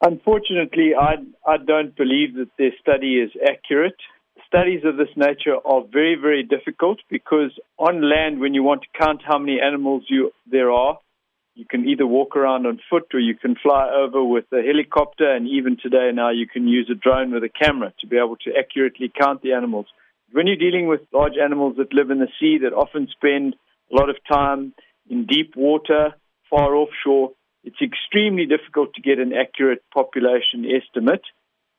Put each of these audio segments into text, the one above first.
Unfortunately, I, I don't believe that their study is accurate. Studies of this nature are very, very difficult because on land, when you want to count how many animals you, there are, you can either walk around on foot or you can fly over with a helicopter, and even today now you can use a drone with a camera to be able to accurately count the animals. When you're dealing with large animals that live in the sea that often spend a lot of time in deep water, far offshore, it's extremely difficult to get an accurate population estimate.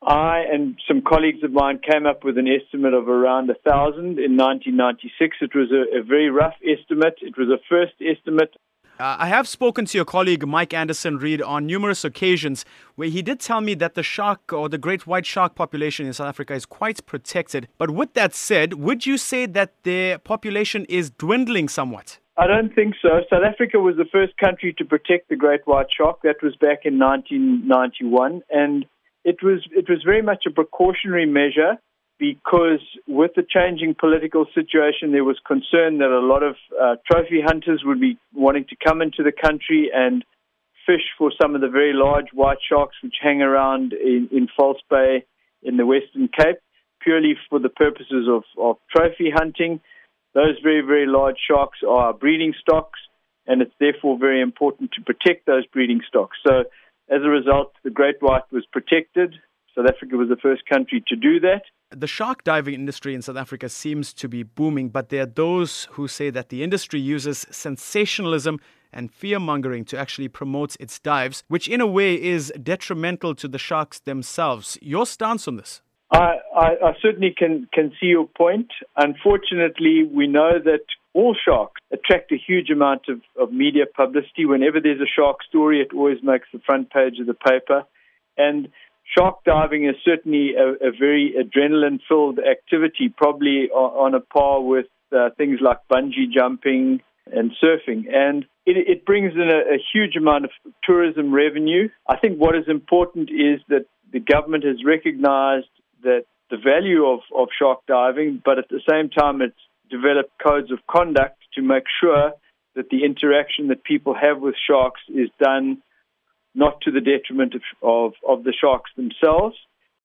I and some colleagues of mine came up with an estimate of around a thousand in 1996. It was a, a very rough estimate. It was a first estimate. Uh, I have spoken to your colleague Mike Anderson Reid on numerous occasions where he did tell me that the shark or the great white shark population in South Africa is quite protected. But with that said, would you say that their population is dwindling somewhat? I don't think so. South Africa was the first country to protect the great white shark. That was back in 1991, and it was it was very much a precautionary measure because with the changing political situation, there was concern that a lot of uh, trophy hunters would be wanting to come into the country and fish for some of the very large white sharks which hang around in, in False Bay in the Western Cape, purely for the purposes of, of trophy hunting. Those very, very large sharks are breeding stocks, and it's therefore very important to protect those breeding stocks. So, as a result, the great white was protected. South Africa was the first country to do that. The shark diving industry in South Africa seems to be booming, but there are those who say that the industry uses sensationalism and fear mongering to actually promote its dives, which in a way is detrimental to the sharks themselves. Your stance on this? I, I, I certainly can, can see your point. Unfortunately, we know that all sharks attract a huge amount of, of media publicity. Whenever there's a shark story, it always makes the front page of the paper. And shark diving is certainly a, a very adrenaline filled activity, probably on, a par with uh, things like bungee jumping and surfing. And it, it brings in a, a huge amount of tourism revenue. I think what is important is that the government has recognized that the value of, of shark diving, but at the same time, it's developed codes of conduct to make sure that the interaction that people have with sharks is done not to the detriment of, of, of the sharks themselves.